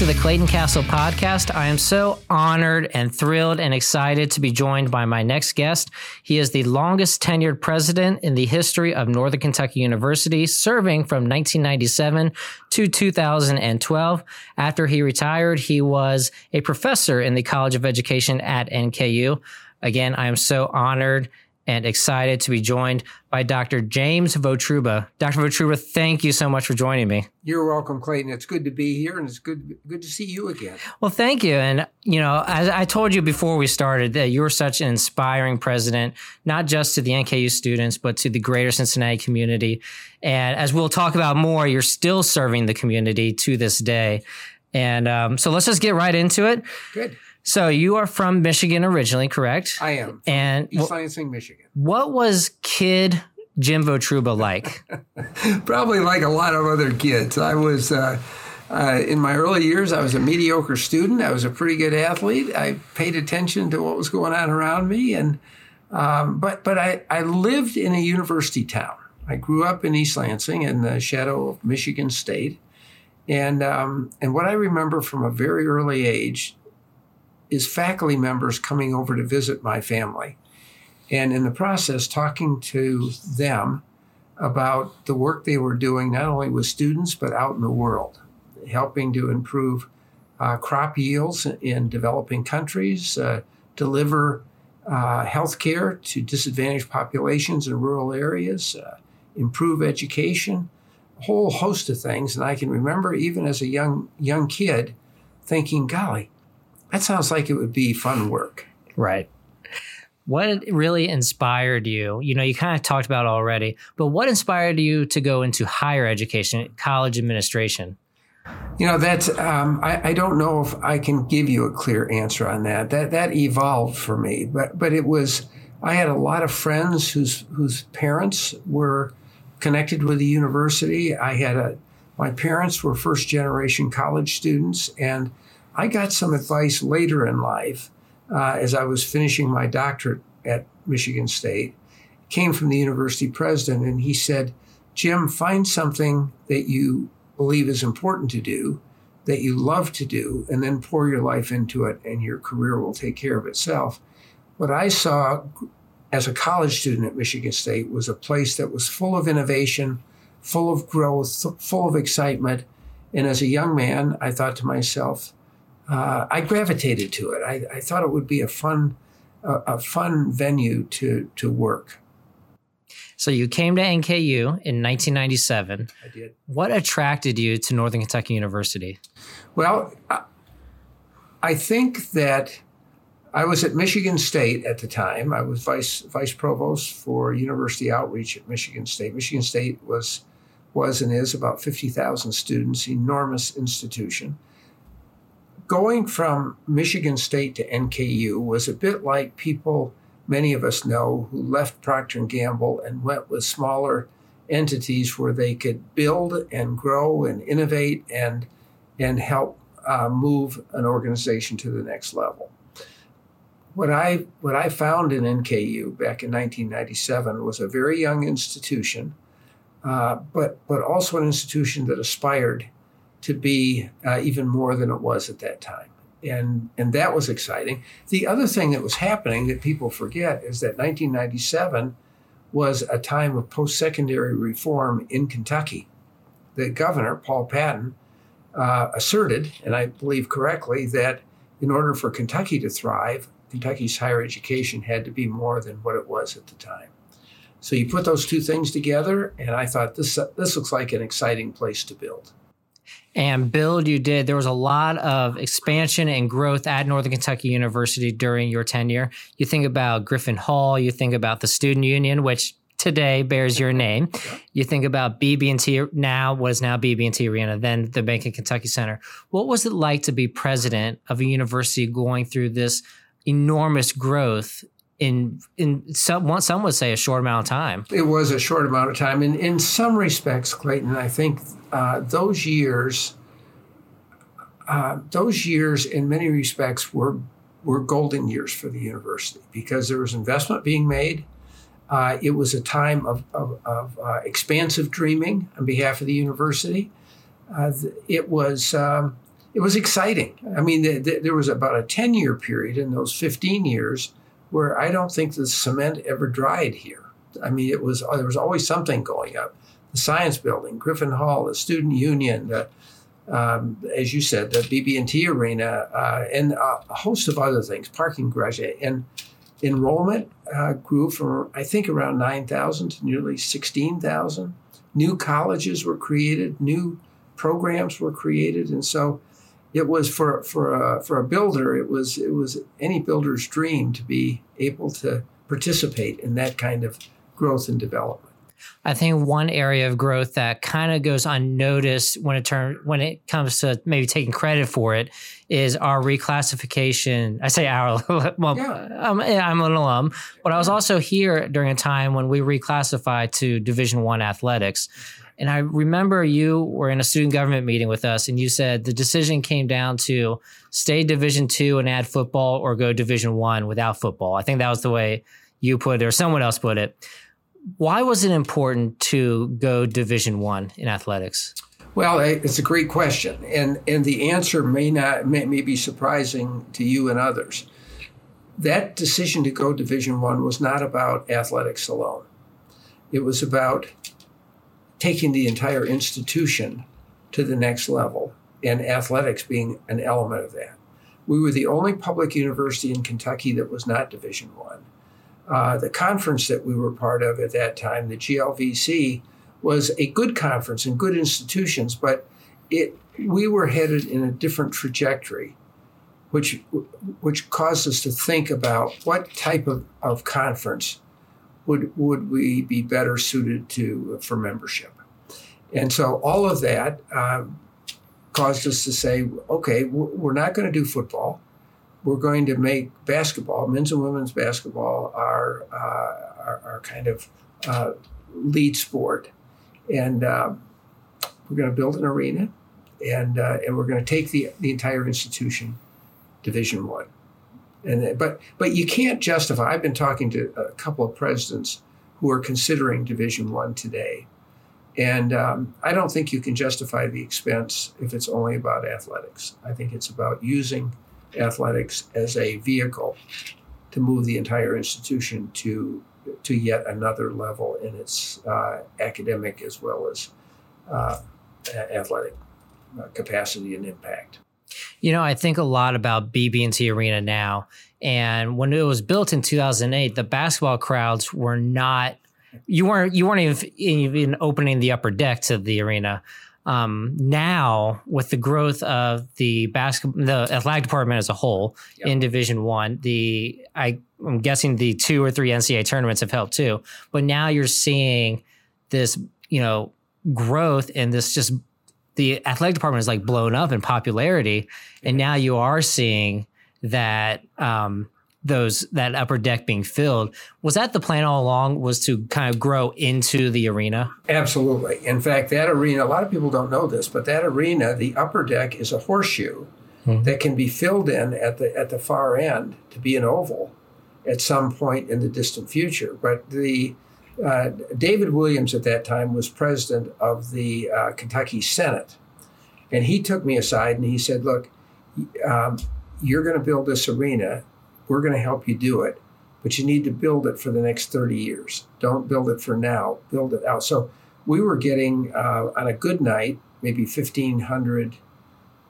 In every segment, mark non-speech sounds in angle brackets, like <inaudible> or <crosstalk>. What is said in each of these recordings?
To the Clayton Castle podcast. I am so honored and thrilled and excited to be joined by my next guest. He is the longest tenured president in the history of Northern Kentucky University, serving from 1997 to 2012. After he retired, he was a professor in the College of Education at NKU. Again, I am so honored and excited to be joined by Dr. James Votruba. Dr. Votruba, thank you so much for joining me. You're welcome, Clayton. It's good to be here, and it's good good to see you again. Well, thank you. And you know, as I told you before we started, that you're such an inspiring president, not just to the NKU students, but to the greater Cincinnati community. And as we'll talk about more, you're still serving the community to this day. And um, so let's just get right into it. Good. So you are from Michigan originally, correct? I am. And East Lansing, Michigan. What was kid Jim Votruba like? <laughs> Probably like a lot of other kids. I was. Uh, uh, in my early years, I was a mediocre student. I was a pretty good athlete. I paid attention to what was going on around me, and um, but but I, I lived in a university town. I grew up in East Lansing in the shadow of Michigan State, and um, and what I remember from a very early age is faculty members coming over to visit my family. And in the process, talking to them about the work they were doing, not only with students, but out in the world, helping to improve uh, crop yields in developing countries, uh, deliver uh, health care to disadvantaged populations in rural areas, uh, improve education, a whole host of things. And I can remember, even as a young young kid, thinking, "Golly, that sounds like it would be fun work. Right. What really inspired you? You know, you kind of talked about already, but what inspired you to go into higher education, college administration? You know, that's um, I, I don't know if I can give you a clear answer on that. That that evolved for me, but but it was I had a lot of friends whose whose parents were connected with the university. I had a my parents were first generation college students, and I got some advice later in life uh, as I was finishing my doctorate at Michigan State. It came from the university president, and he said, Jim, find something that you believe is important to do, that you love to do, and then pour your life into it, and your career will take care of itself. What I saw as a college student at Michigan State was a place that was full of innovation, full of growth, full of excitement. And as a young man, I thought to myself, uh, I gravitated to it. I, I, thought it would be a fun, a, a fun venue to to work. So you came to NKU in 1997. I did. What attracted you to Northern Kentucky University? Well, I think that I was at Michigan State at the time. I was vice vice provost for university outreach at Michigan State. Michigan State was was and is about 50,000 students, enormous institution going from Michigan State to NKU was a bit like people many of us know who left Procter & Gamble and went with smaller entities where they could build and grow and innovate and and help uh, move an organization to the next level. What I what I found in NKU back in 1997 was a very young institution, uh, but but also an institution that aspired to be uh, even more than it was at that time. And, and that was exciting. The other thing that was happening that people forget is that 1997 was a time of post secondary reform in Kentucky. The governor, Paul Patton, uh, asserted, and I believe correctly, that in order for Kentucky to thrive, Kentucky's higher education had to be more than what it was at the time. So you put those two things together, and I thought this, this looks like an exciting place to build and build you did, there was a lot of expansion and growth at Northern Kentucky University during your tenure. You think about Griffin Hall, you think about the Student Union, which today bears your name. You think about BB&T now, what is now BB&T Arena, then the Bank of Kentucky Center. What was it like to be president of a university going through this enormous growth in in some some would say a short amount of time. It was a short amount of time. In in some respects, Clayton, I think uh, those years, uh, those years, in many respects, were were golden years for the university because there was investment being made. Uh, it was a time of, of, of expansive dreaming on behalf of the university. it was um, it was exciting. I mean, the, the, there was about a 10 year period in those 15 years where I don't think the cement ever dried here. I mean, it was there was always something going up. The science building, Griffin Hall, the student union, the, um, as you said, the BB&T arena, uh, and a host of other things, parking garage, and enrollment uh, grew from I think around 9,000 to nearly 16,000. New colleges were created, new programs were created, and so it was for for a, for a builder. It was it was any builder's dream to be able to participate in that kind of growth and development. I think one area of growth that kind of goes unnoticed when it turn when it comes to maybe taking credit for it is our reclassification. I say our <laughs> well, yeah. I'm, I'm an alum, but I was also here during a time when we reclassified to Division One athletics. And I remember you were in a student government meeting with us, and you said the decision came down to stay Division Two and add football, or go Division One without football. I think that was the way you put it, or someone else put it. Why was it important to go Division One in athletics? Well, it's a great question, and and the answer may not may, may be surprising to you and others. That decision to go Division One was not about athletics alone. It was about taking the entire institution to the next level, and athletics being an element of that. We were the only public university in Kentucky that was not Division One. Uh, the conference that we were part of at that time, the GLVC, was a good conference and good institutions, but it we were headed in a different trajectory, which which caused us to think about what type of, of conference would would we be better suited to for membership? And so all of that um, caused us to say, okay, we're not going to do football. We're going to make basketball, men's and women's basketball, our uh, our, our, kind of uh, lead sport, and um, we're going to build an arena, and uh, and we're going to take the the entire institution, Division One. And but but you can't justify. I've been talking to a couple of presidents who are considering Division One today, and um, I don't think you can justify the expense if it's only about athletics. I think it's about using athletics as a vehicle to move the entire institution to to yet another level in its uh, academic as well as uh, athletic uh, capacity and impact. You know, I think a lot about BB&T Arena now. And when it was built in 2008, the basketball crowds were not you weren't you weren't even, even opening the upper deck to the arena. Um, now, with the growth of the basketball, the athletic department as a whole yep. in Division One, the I, I'm guessing the two or three NCAA tournaments have helped too. But now you're seeing this, you know, growth and this just the athletic department is like blown up in popularity, and now you are seeing that um, those that upper deck being filled. Was that the plan all along? Was to kind of grow into the arena? Absolutely. In fact, that arena. A lot of people don't know this, but that arena, the upper deck, is a horseshoe mm-hmm. that can be filled in at the at the far end to be an oval at some point in the distant future. But the uh, David Williams at that time was president of the uh, Kentucky Senate, and he took me aside and he said, "Look." Um, you're going to build this arena we're going to help you do it, but you need to build it for the next 30 years. Don't build it for now, build it out. So we were getting, uh, on a good night, maybe 1,500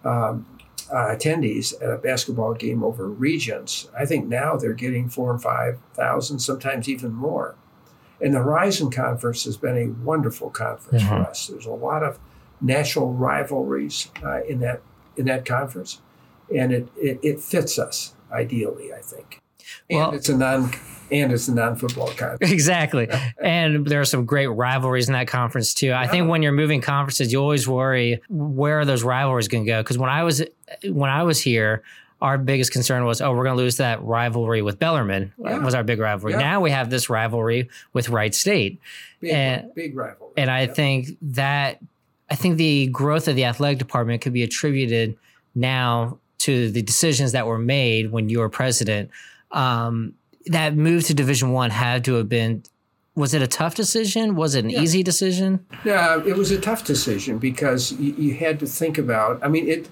um, uh, attendees at a basketball game over Regents. I think now they're getting four and 5,000, sometimes even more. And the Horizon Conference has been a wonderful conference mm-hmm. for us. There's a lot of national rivalries uh, in that in that conference, and it, it, it fits us ideally, I think. And well, it's a non and it's a non-football conference. <laughs> Exactly. and there are some great rivalries in that conference too. I think when you're moving conferences, you always worry where are those rivalries going to go because when I was when I was here, our biggest concern was, oh, we're going to lose that rivalry with Bellarmine. Yeah. Was our big rivalry. Yeah. Now we have this rivalry with Wright State, big, and big rivalry. And I yeah. think that I think the growth of the athletic department could be attributed now to the decisions that were made when you were president, um, that move to Division One had to have been. Was it a tough decision? Was it an easy decision? Yeah, it was a tough decision because you, you, had to think about. I mean, it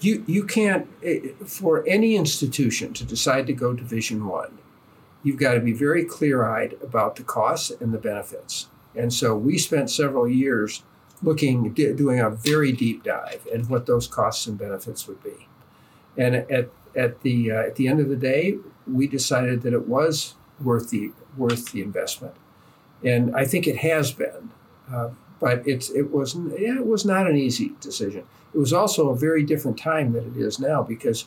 you you can't eh, for any institution to decide to go Division One. You've got to be very clear-eyed about the costs and the benefits. And so we spent several years looking, doing a very deep dive and what those costs and benefits would be. And at at the uh, at the end of the day, we decided that it was worth the worth the investment, and I think it has been. Uh, but it's it was yeah, it was not an easy decision. It was also a very different time than it is now because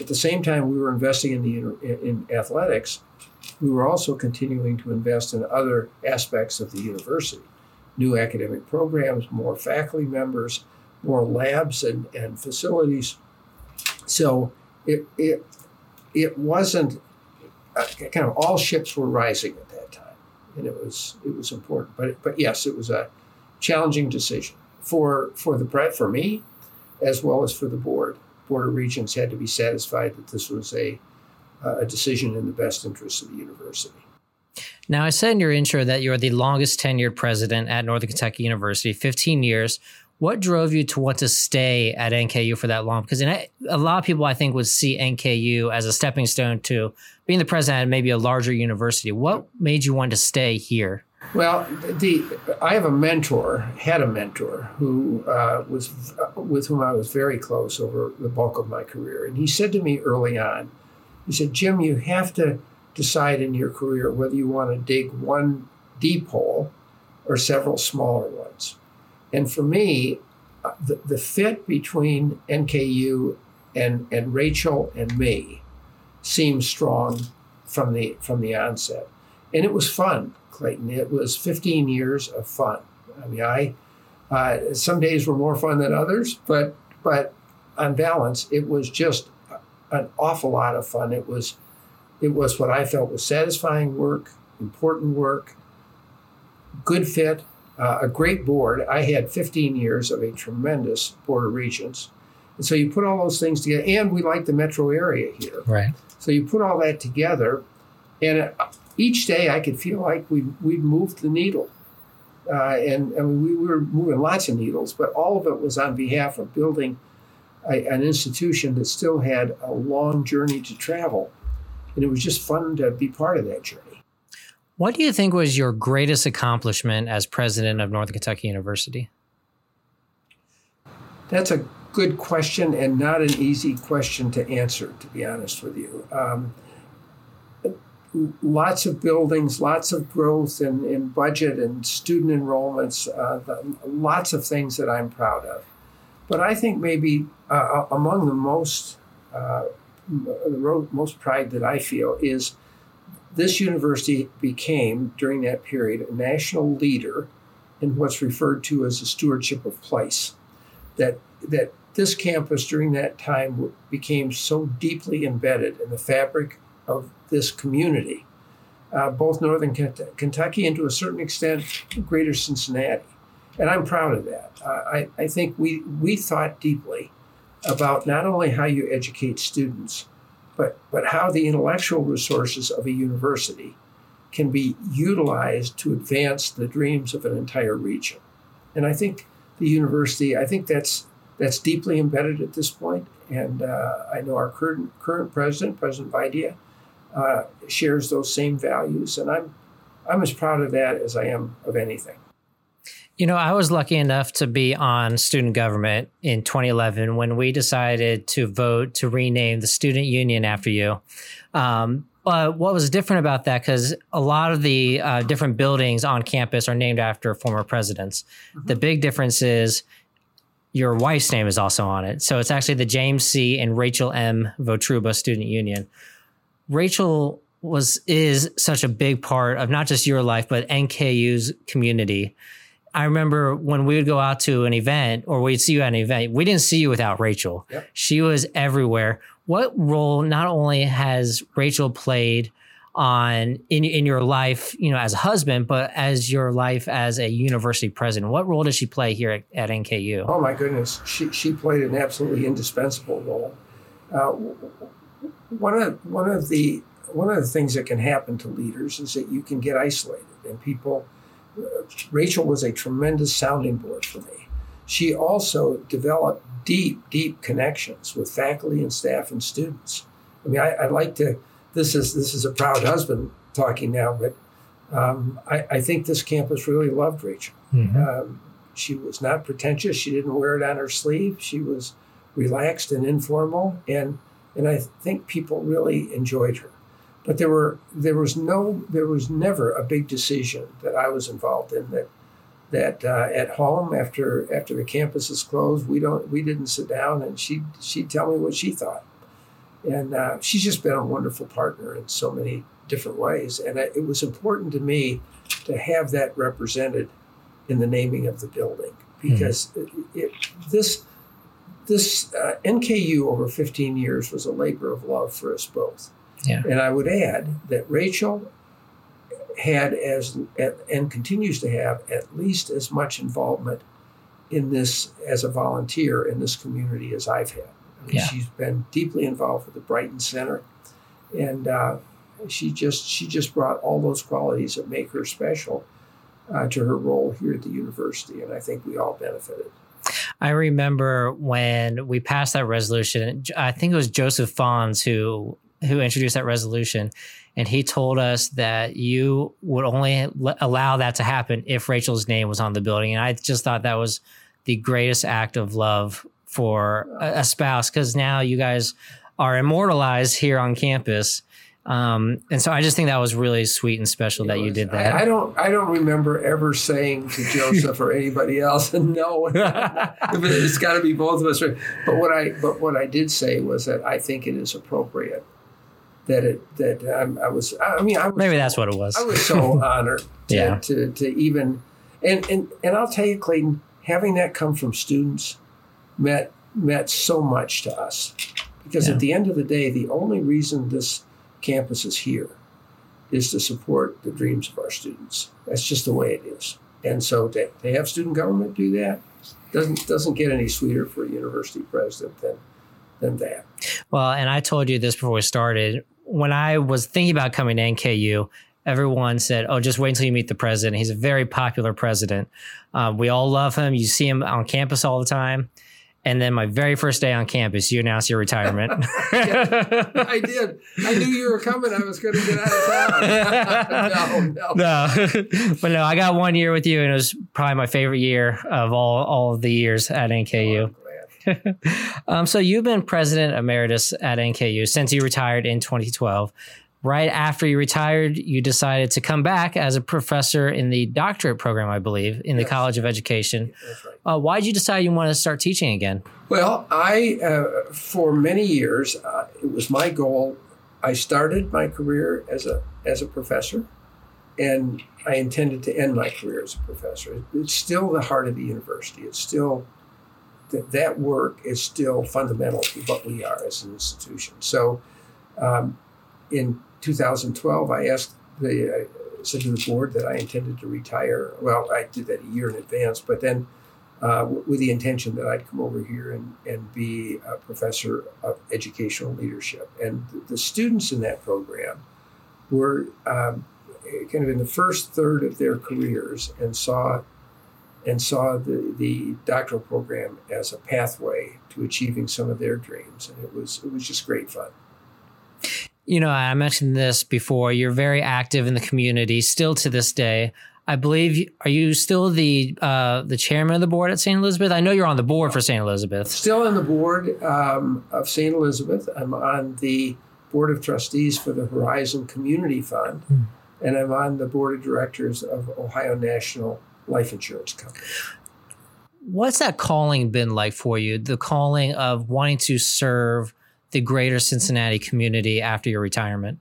at the same time we were investing in the in athletics, we were also continuing to invest in other aspects of the university, new academic programs, more faculty members, more labs and, and facilities. So it it it wasn't uh, kind of all ships were rising at that time, and it was it was important. But but yes, it was a challenging decision for for the for me, as well as for the board. Board of Regents had to be satisfied that this was a uh, a decision in the best interest of the university. Now, I said in your intro that you're the longest tenured president at Northern Kentucky University, 15 years. What drove you to want to stay at NKU for that long? Because a lot of people, I think, would see NKU as a stepping stone to being the president at maybe a larger university. What made you want to stay here? Well, the I have a mentor, had a mentor who uh, was with whom I was very close over the bulk of my career, and he said to me early on, he said, "Jim, you have to decide in your career whether you want to dig one deep hole or several smaller ones." And for me, uh, the, the fit between NKU and, and Rachel and me seemed strong from the from the onset. And it was fun, Clayton. It was 15 years of fun. I mean, I uh, some days were more fun than others, but but on balance, it was just an awful lot of fun. It was it was what I felt was satisfying work, important work, good fit, uh, a great board. I had 15 years of a tremendous board of regents. And so you put all those things together, and we like the metro area here. Right. So you put all that together, and uh, each day I could feel like we we moved the needle, uh, and and we were moving lots of needles, but all of it was on behalf of building a, an institution that still had a long journey to travel, and it was just fun to be part of that journey. What do you think was your greatest accomplishment as president of Northern Kentucky University? That's a good question and not an easy question to answer, to be honest with you. Um, lots of buildings, lots of growth in, in budget and student enrollments, uh, lots of things that I'm proud of. But I think maybe uh, among the most, uh, the most pride that I feel is this university became, during that period, a national leader in what's referred to as the stewardship of place. That, that this campus during that time became so deeply embedded in the fabric of this community, uh, both Northern Kentucky and to a certain extent, greater Cincinnati. And I'm proud of that. Uh, I, I think we, we thought deeply about not only how you educate students, but, but how the intellectual resources of a university can be utilized to advance the dreams of an entire region. And I think the university, I think that's that's deeply embedded at this point. And uh, I know our current current president, President Vaidya, uh, shares those same values, and I'm I'm as proud of that as I am of anything. You know, I was lucky enough to be on student government in 2011 when we decided to vote to rename the student union after you. Um, but what was different about that, because a lot of the uh, different buildings on campus are named after former presidents. Mm-hmm. The big difference is your wife's name is also on it. So it's actually the James C. and Rachel M. Votruba Student Union. Rachel was is such a big part of not just your life, but NKU's community. I remember when we would go out to an event or we'd see you at an event, we didn't see you without Rachel. Yep. She was everywhere. What role not only has Rachel played on in in your life, you know, as a husband, but as your life as a university president? What role does she play here at, at NKU? Oh my goodness, she she played an absolutely indispensable role. Uh, one of one of the one of the things that can happen to leaders is that you can get isolated and people Rachel was a tremendous sounding board for me. she also developed deep, deep connections with faculty and staff and students. I mean, I, would like to. This is this is a proud husband talking now, but um, I, I, think this campus really loved Rachel. Mm-hmm. Um, she was not pretentious. She didn't wear it on her sleeve. She was relaxed and informal, and and I think people really enjoyed her. But there were there was no there was never a big decision that I was involved in that that uh, at home after after the campus is closed we don't we didn't sit down and she she'd tell me what she thought and uh, she's just been a wonderful partner in so many different ways and it was important to me to have that represented in the naming of the building because mm-hmm. it, it, this this uh, NKU over 15 years was a labor of love for us both. Yeah. And I would add that Rachel had as and continues to have at least as much involvement in this as a volunteer in this community as I've had. I mean, yeah. She's been deeply involved with the Brighton Center, and uh, she just she just brought all those qualities that make her special uh, to her role here at the university, and I think we all benefited. I remember when we passed that resolution. I think it was Joseph Fons who who introduced that resolution, and he told us that you would only allow that to happen if Rachel's name was on the building. And I just thought that was the greatest act of love for a, a spouse because now you guys are immortalized here on campus. Um, and so I just think that was really sweet and special it that was, you did that. I, I, don't I don't remember ever saying to <laughs> Joseph or anybody else, <laughs> no, <laughs> it's got to be both of us. But what I but what I did say was that I think it is appropriate that it that um, I was I mean I was, maybe that's what it was. I was so honored to, yeah. to to even and and and I'll tell you, Clayton, having that come from students meant meant so much to us because yeah. at the end of the day, the only reason this campus is here is to support the dreams of our students. That's just the way it is. And so to, to have student government do that doesn't doesn't get any sweeter for a university president than than that. Well, and I told you this before we started when I was thinking about coming to NKU, everyone said, "Oh, just wait until you meet the president. He's a very popular president. Uh, we all love him. You see him on campus all the time." And then my very first day on campus, you announced your retirement. <laughs> yeah, I did. I knew you were coming. I was going to get out of town. <laughs> no, no, <laughs> no. but no, I got one year with you, and it was probably my favorite year of all all of the years at NKU. Oh, um, so you've been president emeritus at NKU since you retired in 2012. Right after you retired, you decided to come back as a professor in the doctorate program, I believe, in yes. the College of Education. Right. Uh, why did you decide you want to start teaching again? Well, I, uh, for many years, uh, it was my goal. I started my career as a as a professor, and I intended to end my career as a professor. It's still the heart of the university. It's still that that work is still fundamental to what we are as an institution. So, um, in 2012, I asked the I said to the board that I intended to retire. Well, I did that a year in advance, but then uh, with the intention that I'd come over here and, and be a professor of educational leadership. And the students in that program were um, kind of in the first third of their careers and saw and saw the, the doctoral program as a pathway to achieving some of their dreams. And it was it was just great fun. You know, I mentioned this before. You're very active in the community still to this day. I believe are you still the uh, the chairman of the board at St. Elizabeth? I know you're on the board for St. Elizabeth. Still on the board um, of St. Elizabeth. I'm on the board of trustees for the Horizon Community Fund, mm. and I'm on the board of directors of Ohio National life insurance company. What's that calling been like for you? The calling of wanting to serve the greater Cincinnati community after your retirement?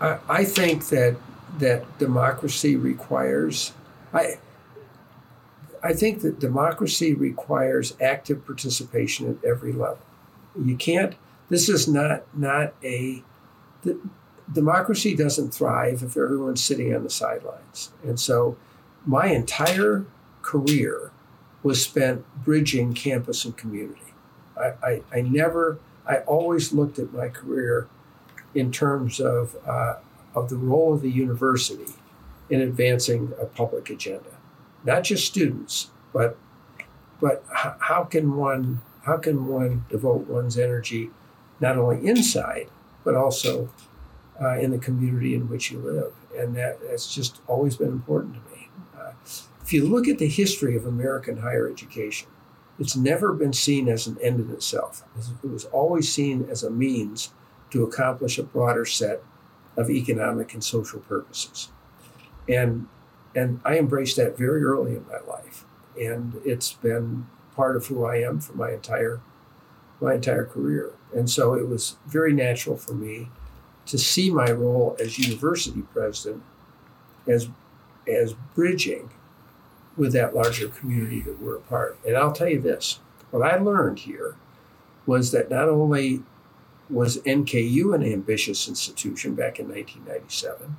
I, I think that that democracy requires I I think that democracy requires active participation at every level. You can't this is not not a the, democracy doesn't thrive if everyone's sitting on the sidelines. And so my entire career was spent bridging campus and community. I, I, I never, I always looked at my career in terms of, uh, of the role of the university in advancing a public agenda. Not just students, but but how can one how can one devote one's energy not only inside but also uh, in the community in which you live? And that that's just always been important to me. Uh, if you look at the history of American higher education, it's never been seen as an end in itself. It was always seen as a means to accomplish a broader set of economic and social purposes. And and I embraced that very early in my life. And it's been part of who I am for my entire my entire career. And so it was very natural for me to see my role as university president as as bridging with that larger community that we're a part. And I'll tell you this, what I learned here was that not only was NKU an ambitious institution back in 1997,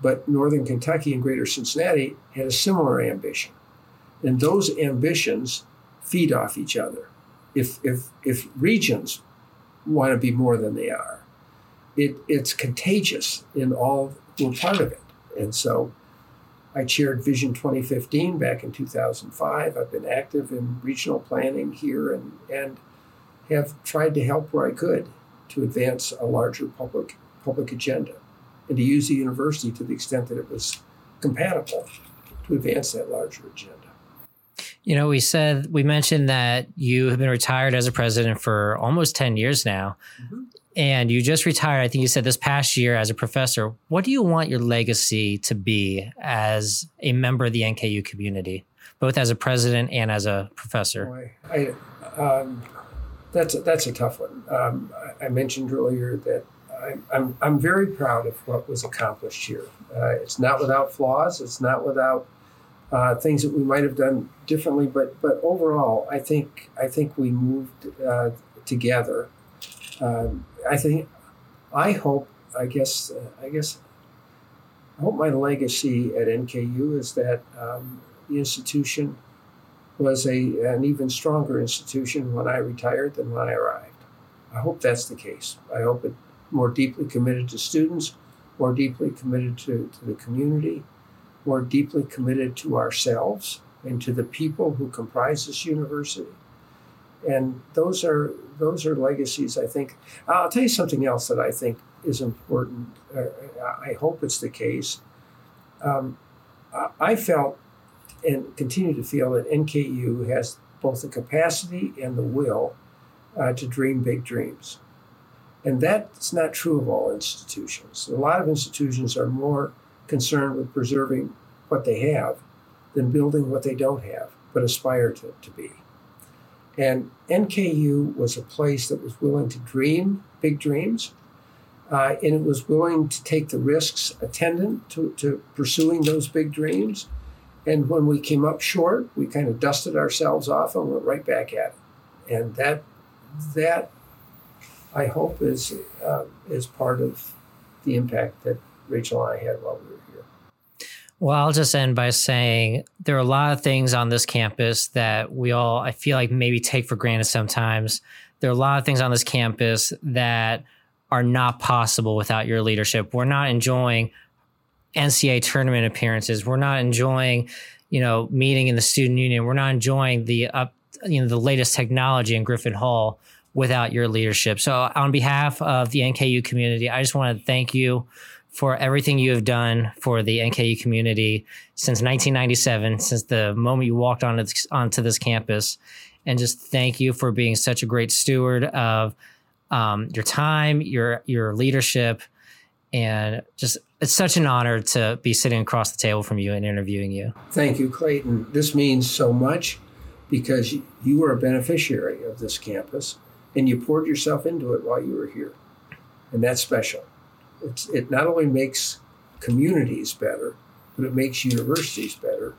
but Northern Kentucky and Greater Cincinnati had a similar ambition. And those ambitions feed off each other. If, if, if regions want to be more than they are, it, it's contagious in all who are part of it. And so I chaired Vision 2015 back in 2005. I've been active in regional planning here and, and have tried to help where I could to advance a larger public public agenda and to use the university to the extent that it was compatible to advance that larger agenda. You know, we said we mentioned that you have been retired as a president for almost 10 years now. Mm-hmm. And you just retired, I think you said this past year as a professor. What do you want your legacy to be as a member of the NKU community, both as a president and as a professor? I, um, that's a, that's a tough one. Um, I mentioned earlier that I'm, I'm, I'm very proud of what was accomplished here. Uh, it's not without flaws. It's not without uh, things that we might have done differently. But but overall, I think I think we moved uh, together. Um, I think I hope. I guess uh, I guess I hope my legacy at NKU is that um, the institution was a, an even stronger institution when I retired than when I arrived. I hope that's the case. I hope it more deeply committed to students, more deeply committed to, to the community, more deeply committed to ourselves and to the people who comprise this university. And those are those are legacies. I think. I'll tell you something else that I think is important. Uh, I hope it's the case. Um, I felt and continue to feel that NKU has both the capacity and the will uh, to dream big dreams. And that's not true of all institutions. A lot of institutions are more concerned with preserving what they have than building what they don't have, but aspire to, to be. And NKU was a place that was willing to dream big dreams, uh, and it was willing to take the risks attendant to, to pursuing those big dreams and when we came up short, we kind of dusted ourselves off and went right back at it. And that, that I hope is uh, is part of the impact that Rachel and I had while we were here. Well, I'll just end by saying there are a lot of things on this campus that we all, I feel like, maybe take for granted sometimes. There are a lot of things on this campus that are not possible without your leadership. We're not enjoying NCAA tournament appearances. We're not enjoying, you know, meeting in the student union. We're not enjoying the up, you know, the latest technology in Griffin Hall without your leadership. So, on behalf of the NKU community, I just want to thank you for everything you have done for the NKU community since 1997, since the moment you walked onto this, onto this campus, and just thank you for being such a great steward of um, your time, your your leadership, and just it's such an honor to be sitting across the table from you and interviewing you. Thank you, Clayton. This means so much because you were a beneficiary of this campus and you poured yourself into it while you were here. And that's special. It's, it not only makes communities better, but it makes universities better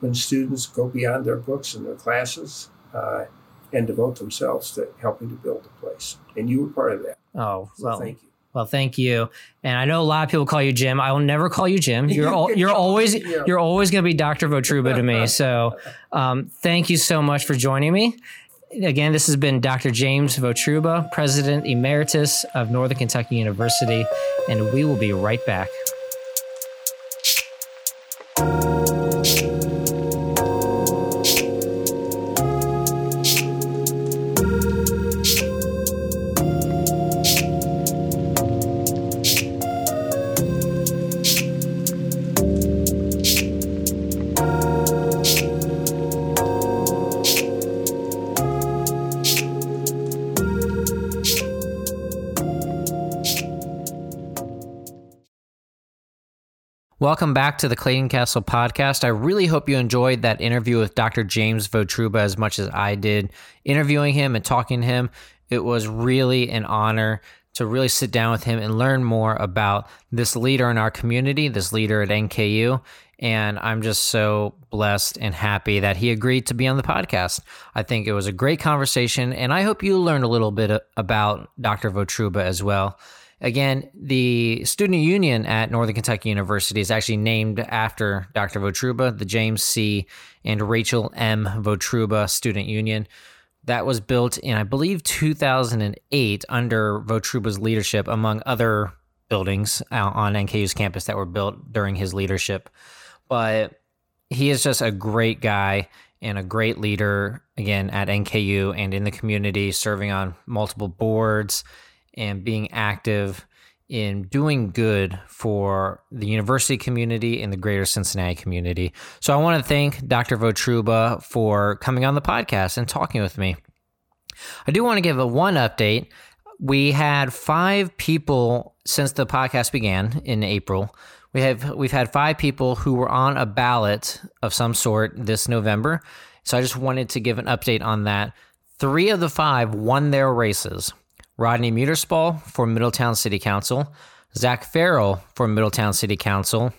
when students go beyond their books and their classes uh, and devote themselves to helping to build the place. And you were part of that. Oh, so well, thank you. Well, thank you. And I know a lot of people call you Jim. I will never call you Jim. You're al- <laughs> you're always yeah. you're always going to be Dr. Votruba to me. So, <laughs> um, thank you so much for joining me. Again, this has been Dr. James Votruba, President Emeritus of Northern Kentucky University, and we will be right back. Welcome back to the Clayton Castle podcast. I really hope you enjoyed that interview with Dr. James Votruba as much as I did. Interviewing him and talking to him, it was really an honor to really sit down with him and learn more about this leader in our community, this leader at NKU. And I'm just so blessed and happy that he agreed to be on the podcast. I think it was a great conversation, and I hope you learned a little bit about Dr. Votruba as well. Again, the student union at Northern Kentucky University is actually named after Dr. Votruba, the James C. and Rachel M. Votruba Student Union. That was built in, I believe, 2008 under Votruba's leadership, among other buildings on NKU's campus that were built during his leadership. But he is just a great guy and a great leader, again, at NKU and in the community, serving on multiple boards and being active in doing good for the university community and the greater Cincinnati community. So I want to thank Dr. Votruba for coming on the podcast and talking with me. I do want to give a one update. We had five people since the podcast began in April. We have we've had five people who were on a ballot of some sort this November. So I just wanted to give an update on that. Three of the five won their races. Rodney Muterspaw for Middletown City Council, Zach Farrell for Middletown City Council,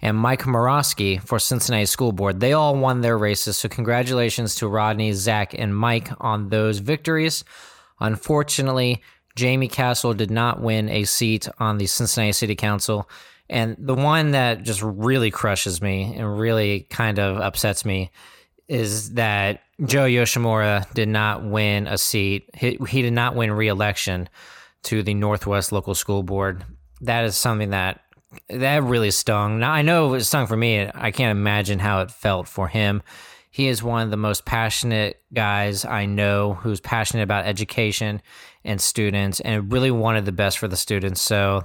and Mike Moroski for Cincinnati School Board. They all won their races, so congratulations to Rodney, Zach, and Mike on those victories. Unfortunately, Jaime Castle did not win a seat on the Cincinnati City Council. And the one that just really crushes me and really kind of upsets me is that Joe Yoshimura did not win a seat. He, he did not win re-election to the Northwest Local School Board. That is something that that really stung. Now I know it stung for me. I can't imagine how it felt for him. He is one of the most passionate guys I know who's passionate about education and students and really wanted the best for the students. So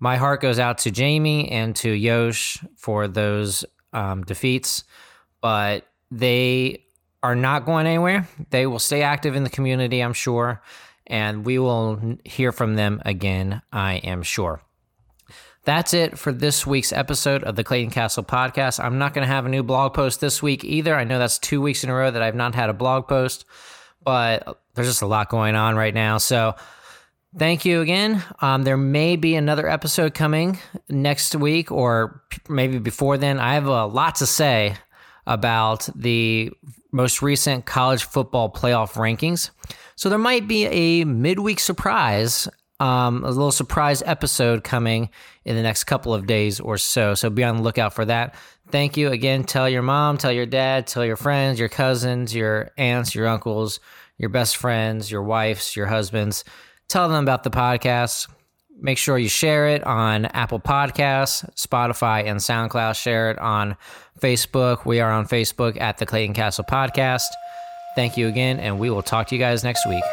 my heart goes out to Jamie and to Yosh for those um, defeats. But they are not going anywhere. They will stay active in the community, I'm sure, and we will hear from them again, I am sure. That's it for this week's episode of the Clayton Castle podcast. I'm not going to have a new blog post this week either. I know that's two weeks in a row that I've not had a blog post, but there's just a lot going on right now. So, thank you again. Um, there may be another episode coming next week or maybe before then. I have a lot to say about the most recent college football playoff rankings. So there might be a midweek surprise, um, a little surprise episode coming in the next couple of days or so. So be on the lookout for that. Thank you again. Tell your mom, tell your dad, tell your friends, your cousins, your aunts, your uncles, your best friends, your wives, your husbands. Tell them about the podcast. Make sure you share it on Apple Podcasts, Spotify, and SoundCloud. Share it on Facebook. We are on Facebook at the Clayton Castle Podcast. Thank you again, and we will talk to you guys next week.